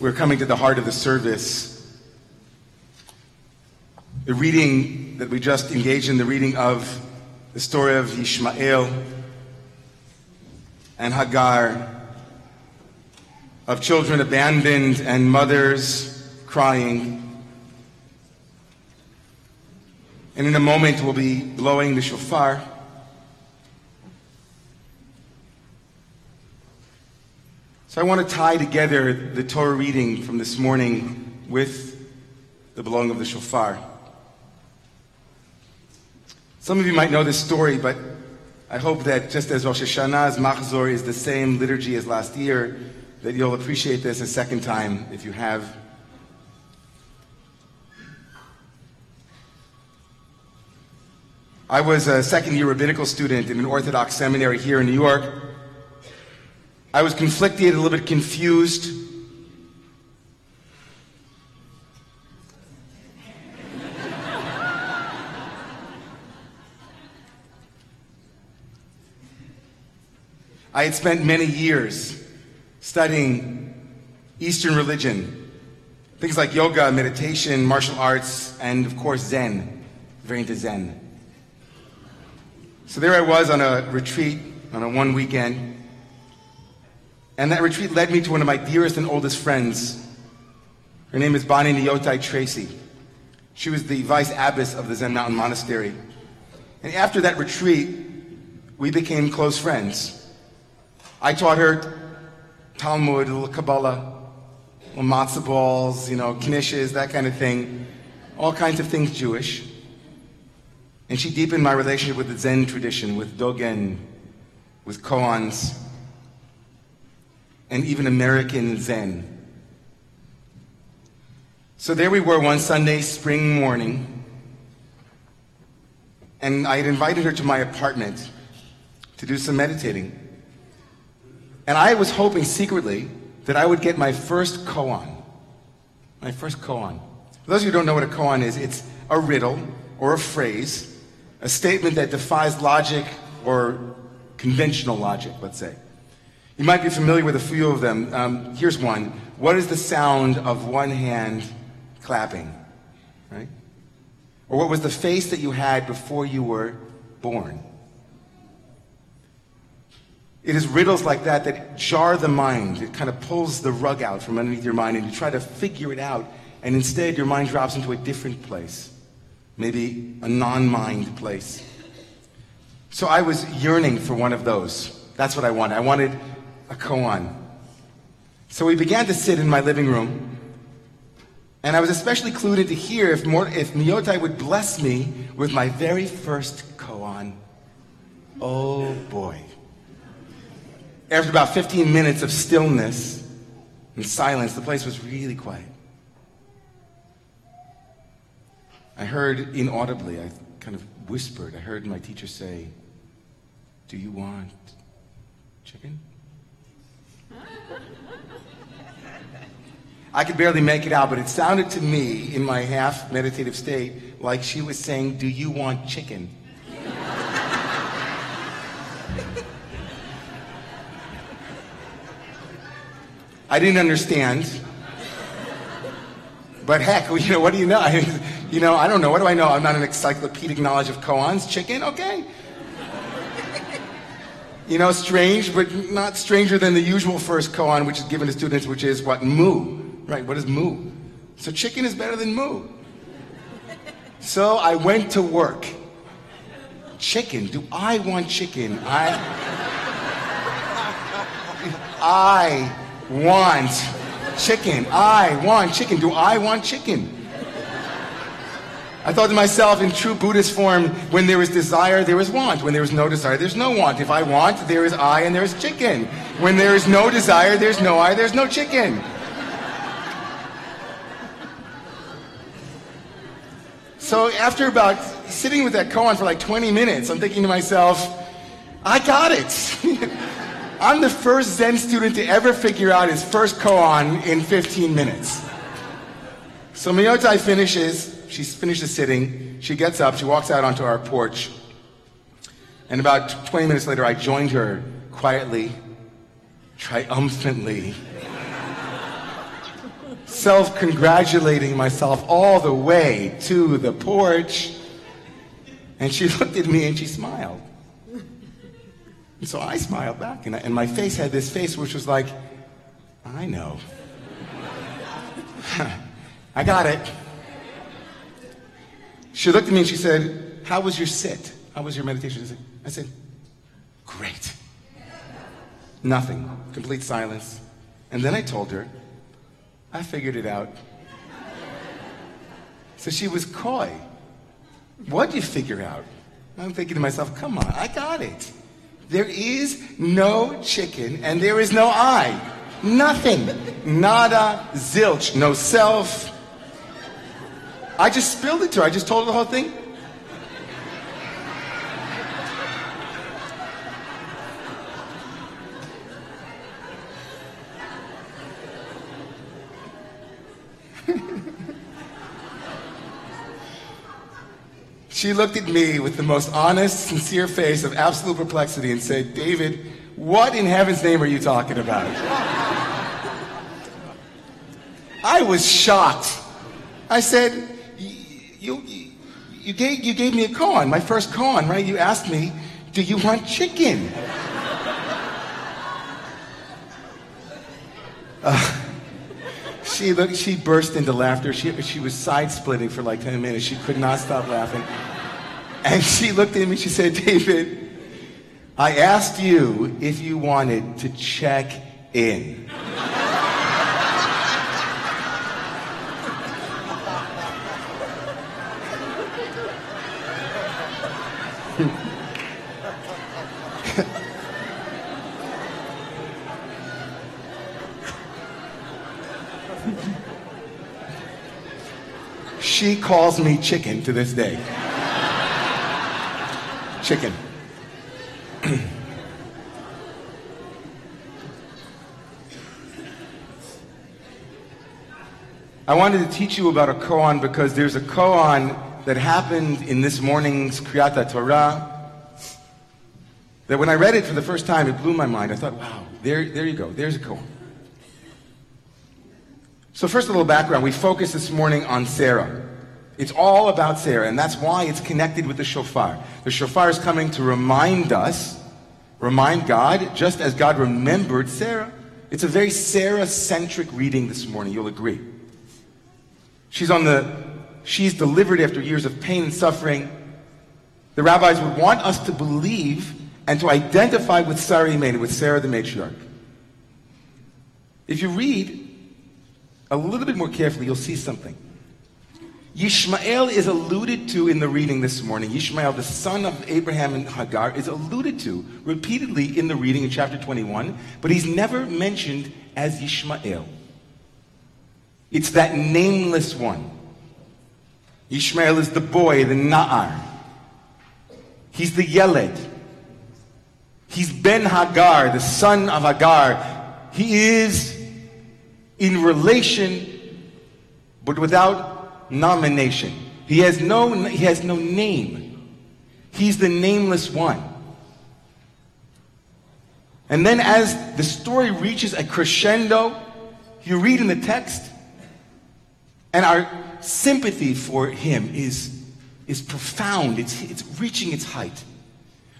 We're coming to the heart of the service. The reading that we just engaged in, the reading of the story of Ishmael and Hagar, of children abandoned and mothers crying. And in a moment, we'll be blowing the shofar. So I want to tie together the Torah reading from this morning with the blowing of the shofar. Some of you might know this story, but I hope that just as Rosh Hashanah's Machzor is the same liturgy as last year, that you'll appreciate this a second time if you have. I was a second year rabbinical student in an Orthodox seminary here in New York. I was conflicted, a little bit confused. I had spent many years studying Eastern religion, things like yoga, meditation, martial arts, and of course Zen, very into Zen. So there I was on a retreat on a one weekend. And that retreat led me to one of my dearest and oldest friends. Her name is Bonnie Myotai Tracy. She was the vice abbess of the Zen Mountain Monastery. And after that retreat, we became close friends. I taught her Talmud, little Kabbalah, little matzah balls, you know, knishes, that kind of thing. All kinds of things Jewish. And she deepened my relationship with the Zen tradition, with Dogen, with koans and even American Zen. So there we were one Sunday spring morning, and I had invited her to my apartment to do some meditating. And I was hoping secretly that I would get my first koan. My first koan. For those of you who don't know what a koan is, it's a riddle or a phrase, a statement that defies logic or conventional logic, let's say. You might be familiar with a few of them. Um, here's one. What is the sound of one hand clapping? Right? Or what was the face that you had before you were born? It is riddles like that that jar the mind. It kind of pulls the rug out from underneath your mind and you try to figure it out, and instead your mind drops into a different place. Maybe a non mind place. So I was yearning for one of those. That's what I wanted. I wanted a koan. So we began to sit in my living room, and I was especially clued in to hear if, more, if Myotai would bless me with my very first koan. Oh boy. After about 15 minutes of stillness and silence, the place was really quiet. I heard inaudibly, I kind of whispered, I heard my teacher say, Do you want chicken? I could barely make it out, but it sounded to me in my half meditative state like she was saying, Do you want chicken? I didn't understand. But heck, you know, what do you know? I, you know, I don't know. What do I know? I'm not an encyclopedic knowledge of koans. Chicken? Okay. You know, strange, but not stranger than the usual first koan, which is given to students, which is what? Moo. Right, what is moo? So chicken is better than moo. So I went to work. Chicken, do I want chicken? I I want chicken. I want chicken. Do I want chicken? I thought to myself, in true Buddhist form, when there is desire, there is want. When there is no desire, there's no want. If I want, there is I and there is chicken. When there is no desire, there's no I, there's no chicken. So after about sitting with that koan for like 20 minutes, I'm thinking to myself, I got it. I'm the first Zen student to ever figure out his first koan in 15 minutes. So Myotai finishes, she finishes sitting, she gets up, she walks out onto our porch, and about 20 minutes later I joined her quietly, triumphantly. self congratulating myself all the way to the porch. And she looked at me and she smiled. And so I smiled back, and, I, and my face had this face which was like, I know. I got it. She looked at me and she said, How was your sit? How was your meditation? I said, Great. Nothing. Complete silence. And then I told her, I figured it out. So she was coy. What did you figure out? I'm thinking to myself, come on, I got it. There is no chicken and there is no I. Nothing. Nada, zilch, no self. I just spilled it to her. I just told her the whole thing. She looked at me with the most honest, sincere face of absolute perplexity and said, David, what in heaven's name are you talking about? I was shocked. I said, you, you, gave, you gave me a koan, my first koan, right? You asked me, do you want chicken? Uh, she looked, she burst into laughter. She, she was side splitting for like 10 minutes. She could not stop laughing. And she looked at me, she said, David, I asked you if you wanted to check in. She calls me chicken to this day chicken. I wanted to teach you about a koan because there's a koan that happened in this morning's Kriyat Torah that when I read it for the first time, it blew my mind. I thought, wow, there, there you go. There's a koan. So first, a little background. We focused this morning on Sarah. It's all about Sarah, and that's why it's connected with the shofar. The shofar is coming to remind us, remind God, just as God remembered Sarah. It's a very Sarah centric reading this morning, you'll agree. She's on the, she's delivered after years of pain and suffering. The rabbis would want us to believe and to identify with Sarah with Sarah the matriarch. If you read a little bit more carefully, you'll see something. Yishmael is alluded to in the reading this morning. Yishmael, the son of Abraham and Hagar, is alluded to repeatedly in the reading in chapter 21, but he's never mentioned as Yishmael. It's that nameless one. Yishmael is the boy, the Na'ar. He's the Yeled. He's Ben Hagar, the son of Hagar. He is in relation, but without nomination. He has no, he has no name. He's the nameless one. And then as the story reaches a crescendo, you read in the text, and our sympathy for him is, is profound. It's, it's reaching its height.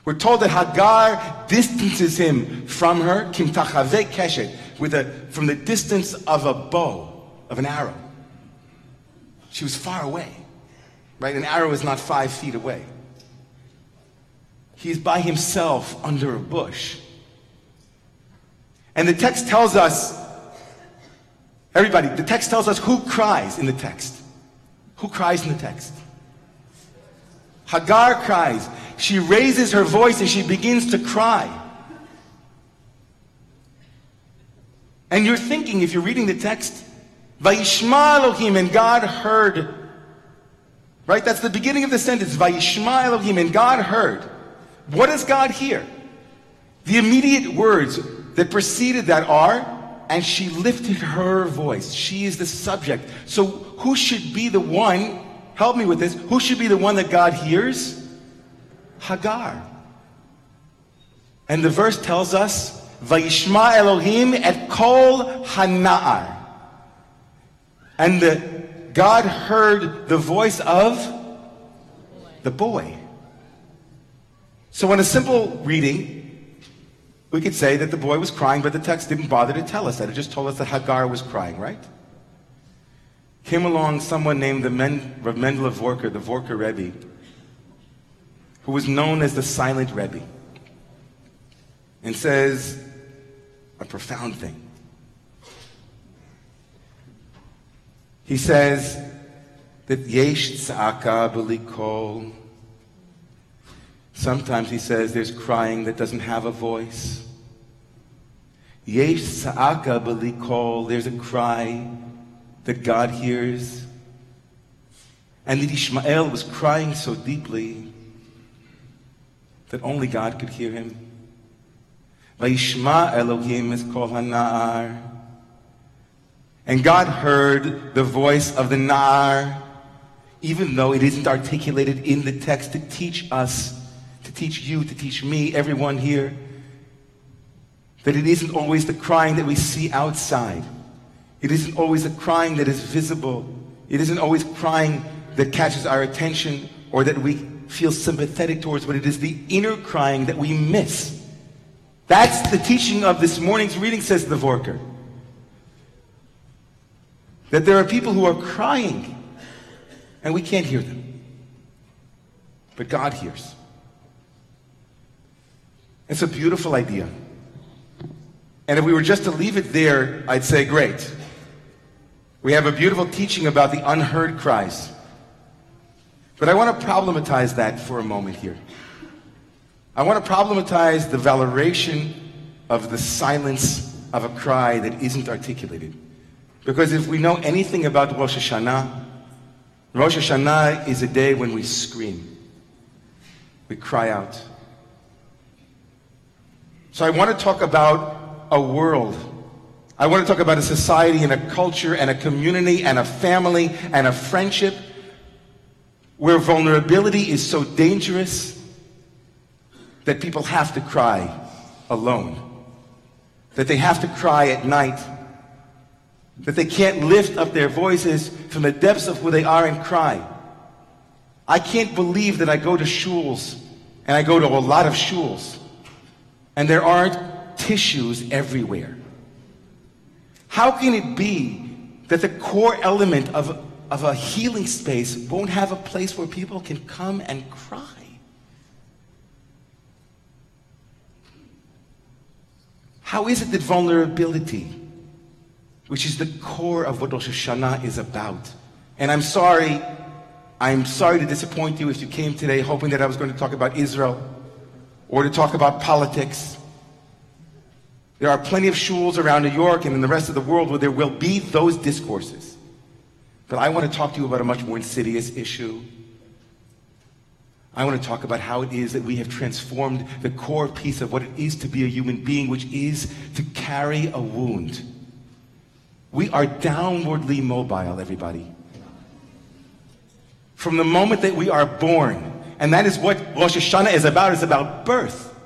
We're told that Hagar distances him from her, keshet, with a, from the distance of a bow, of an arrow. She was far away, right? An arrow is not five feet away. He's by himself under a bush. And the text tells us, everybody, the text tells us who cries in the text. Who cries in the text? Hagar cries. She raises her voice and she begins to cry. And you're thinking, if you're reading the text, Vayishma Elohim, and God heard. Right? That's the beginning of the sentence. Vayishma Elohim, and God heard. What does God hear? The immediate words that preceded that are, and she lifted her voice. She is the subject. So who should be the one, help me with this, who should be the one that God hears? Hagar. And the verse tells us, Vayishma Elohim et kol hana'ar. And the, God heard the voice of the boy. So, in a simple reading, we could say that the boy was crying, but the text didn't bother to tell us that. It just told us that Hagar was crying, right? Came along someone named the Men, Rav Mendel of Vorker, the Vorker Rebbe, who was known as the Silent Rebbe, and says a profound thing. He says that Yesh Tzaka B'likol. Sometimes he says there's crying that doesn't have a voice. Yesh Tzaka B'likol. There's a cry that God hears. And that Ishmael was crying so deeply that only God could hear him. Vayishma Elohim is kol hana'ar. And God heard the voice of the Nar, even though it isn't articulated in the text to teach us, teach you, to teach me, everyone here, that it isn't always the crying that we see outside. It isn't always the crying that is visible. It isn't always crying that catches our attention or that we feel sympathetic towards, but it is the inner crying that we miss. That's the teaching of this morning's reading, says the Vorker. That there are people who are crying and we can't hear them. But God hears. It's a beautiful idea. And if we were just to leave it there, I'd say, great. We have a beautiful teaching about the unheard cries. But I want to problematize that for a moment here. I want to problematize the valoration of the silence of a cry that isn't articulated. Because if we know anything about Rosh Hashanah, Rosh Hashanah is a day when we scream. We cry out. So I want to talk about a world. I want to talk about a society and a culture and a community and a family and a friendship where vulnerability is so dangerous that people have to cry alone. That they have to cry at night that they can't lift up their voices from the depths of who they are and cry. I can't believe that I go to shuls, and I go to a lot of shuls, and there aren't tissues everywhere. How can it be that the core element of, of a healing space won't have a place where people can come and cry? How is it that vulnerability, which is the core of what Rosh Hashanah is about. And I'm sorry, I'm sorry to disappoint you if you came today hoping that I was going to talk about Israel or to talk about politics. There are plenty of shuls around New York and in the rest of the world where there will be those discourses. But I want to talk to you about a much more insidious issue. I want to talk about how it is that we have transformed the core piece of what it is to be a human being, which is to carry a wound. We are downwardly mobile, everybody. From the moment that we are born. And that is what Rosh Hashanah is about. It's about birth.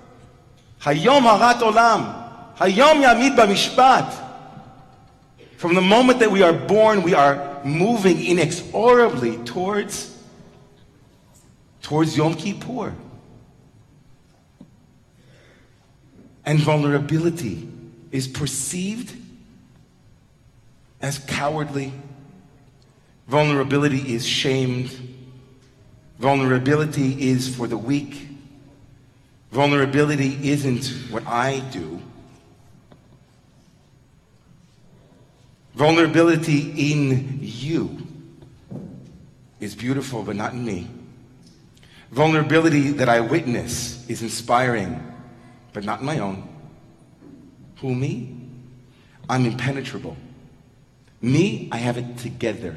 Hayom harat olam. Hayom yamid b'mishpat. From the moment that we are born, we are moving inexorably towards, towards Yom Kippur. And vulnerability is perceived as cowardly. Vulnerability is shamed. Vulnerability is for the weak. Vulnerability isn't what I do. Vulnerability in you is beautiful, but not in me. Vulnerability that I witness is inspiring, but not my own. Who, me? I'm impenetrable. Me, I have it together.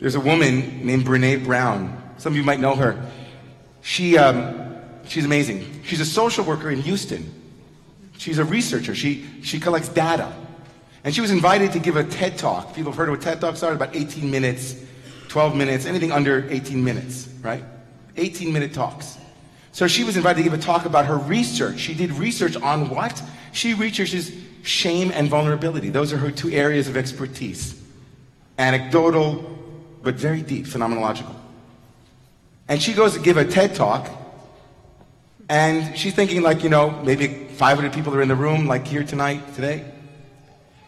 There's a woman named Brene Brown. Some of you might know her. She, um, she's amazing. She's a social worker in Houston. She's a researcher. She, she collects data. And she was invited to give a TED Talk. People have heard of what TED Talks are? About 18 minutes, 12 minutes, anything under 18 minutes, right? 18 minute talks. So she was invited to give a talk about her research. She did research on what? She researches shame and vulnerability. Those are her two areas of expertise. Anecdotal, but very deep, phenomenological. And she goes to give a TED talk, and she's thinking, like, you know, maybe 500 people are in the room, like here tonight, today.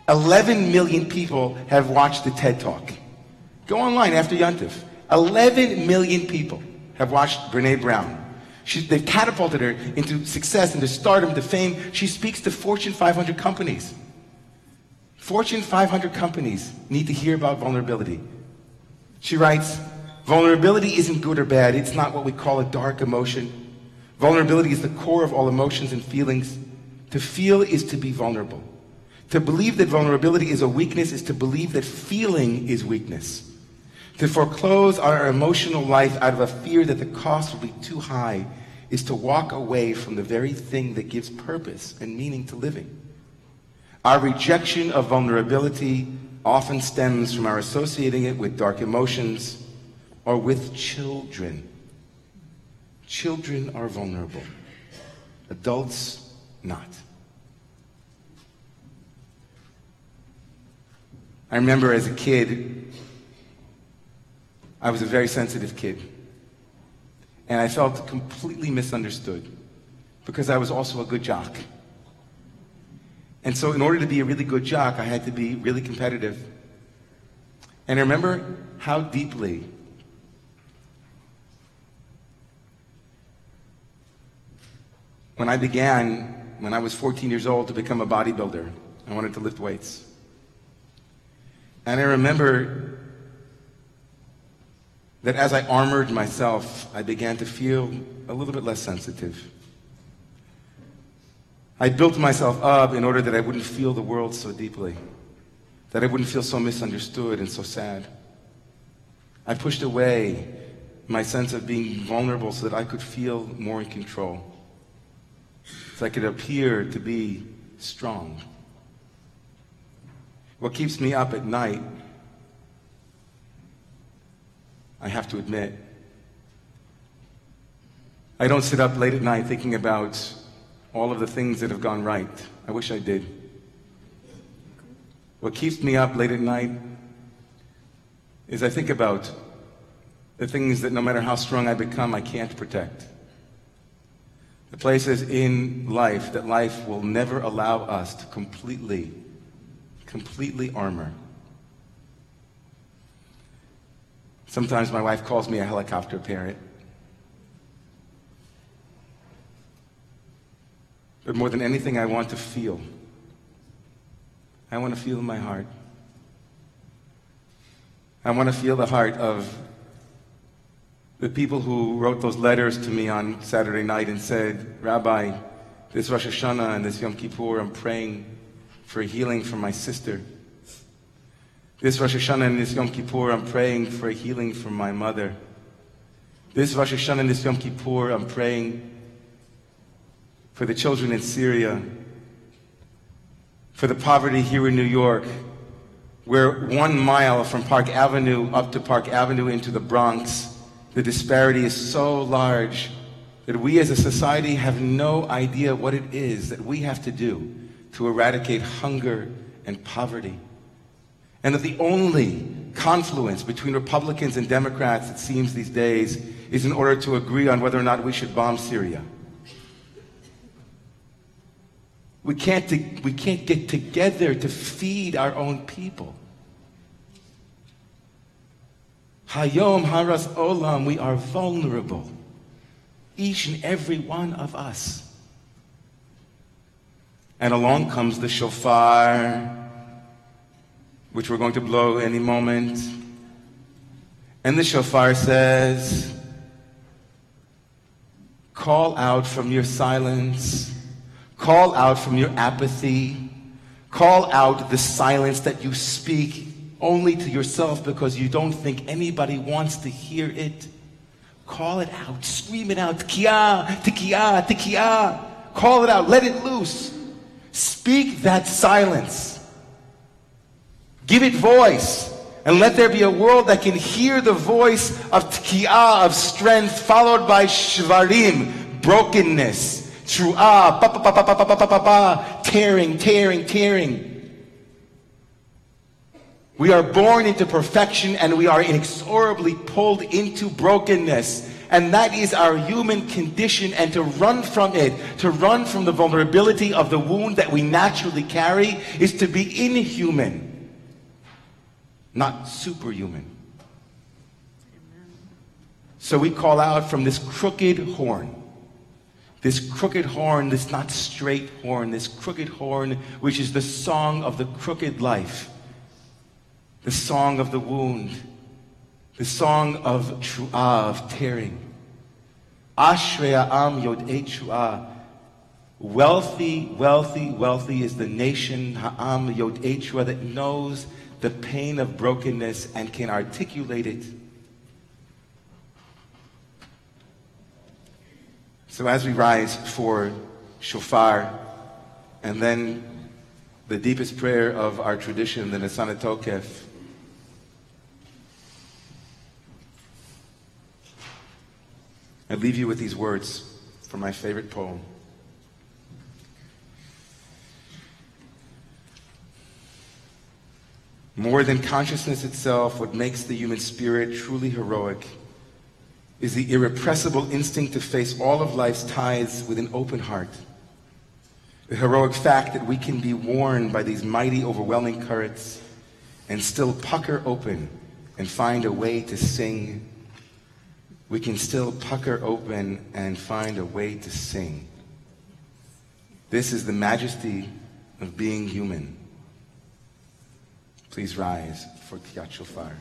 11 million people have watched the TED talk. Go online after Yontif. 11 million people have watched Brene Brown. She, they've catapulted her into success, into stardom, to fame. She speaks to Fortune 500 companies. Fortune 500 companies need to hear about vulnerability. She writes, Vulnerability isn't good or bad. It's not what we call a dark emotion. Vulnerability is the core of all emotions and feelings. To feel is to be vulnerable. To believe that vulnerability is a weakness is to believe that feeling is weakness. To foreclose our emotional life out of a fear that the cost will be too high is to walk away from the very thing that gives purpose and meaning to living. Our rejection of vulnerability often stems from our associating it with dark emotions or with children. Children are vulnerable, adults not. I remember as a kid, I was a very sensitive kid. And I felt completely misunderstood because I was also a good jock. And so, in order to be a really good jock, I had to be really competitive. And I remember how deeply when I began, when I was 14 years old, to become a bodybuilder, I wanted to lift weights. And I remember that as I armored myself, I began to feel a little bit less sensitive. I built myself up in order that I wouldn't feel the world so deeply, that I wouldn't feel so misunderstood and so sad. I pushed away my sense of being vulnerable so that I could feel more in control, so I could appear to be strong. What keeps me up at night I have to admit. I don't sit up late at night thinking about all of the things that have gone right. I wish I did. What keeps me up late at night is I think about the things that no matter how strong I become, I can't protect. The places in life that life will never allow us to completely, completely armor. Sometimes my wife calls me a helicopter parent. But more than anything, I want to feel. I want to feel my heart. I want to feel the heart of the people who wrote those letters to me on Saturday night and said, Rabbi, this Rosh Hashanah and this Yom Kippur, I'm praying for healing for my sister. This Rosh Hashanah and this Yom Kippur, I'm praying for healing for my mother. This Rosh Hashanah and this Yom Kippur, I'm praying for the children in Syria, for the poverty here in New York, where one mile from Park Avenue up to Park Avenue into the Bronx, the disparity is so large that we as a society have no idea what it is that we have to do to eradicate hunger and poverty. And that the only confluence between Republicans and Democrats, it seems these days, is in order to agree on whether or not we should bomb Syria. We can't, we can't get together to feed our own people. Hayom Haras Olam, we are vulnerable. Each and every one of us. And along comes the shofar, which we're going to blow any moment. And the shofar says, Call out from your silence, call out from your apathy, call out the silence that you speak only to yourself because you don't think anybody wants to hear it. Call it out, scream it out, tikia, tikia, tikia. Call it out, let it loose. Speak that silence. Give it voice. And let there be a world that can hear the voice of tki'ah, of strength, followed by shvarim, brokenness, Tru'ah, ba ba ba ba ba ba ba ba ba ba, tearing, tearing, tearing. We are born into perfection and we are inexorably pulled into brokenness. And that is our human condition. And to run from it, to run from the vulnerability of the wound that we naturally carry, is to be inhuman, not superhuman. So we call out from this crooked horn. This crooked horn, this not straight horn, this crooked horn, which is the song of the crooked life the song of the wound, the song of tru'ah, of tearing. Ashrei am yodei tru'ah. Wealthy, wealthy, wealthy is the nation, ha'am yodei tru'ah, that knows the pain of brokenness and can articulate it. So as we rise for shofar, and then the deepest prayer of our tradition, the Nesana Tokef, I leave you with these words from my favorite poem. More than consciousness itself, what makes the human spirit truly heroic is the irrepressible instinct to face all of life's tides with an open heart. The heroic fact that we can be worn by these mighty, overwhelming currents and still pucker open and find a way to sing we can still pucker open and find a way to sing. This is the majesty of being human. Please rise for Kriyat Shofar.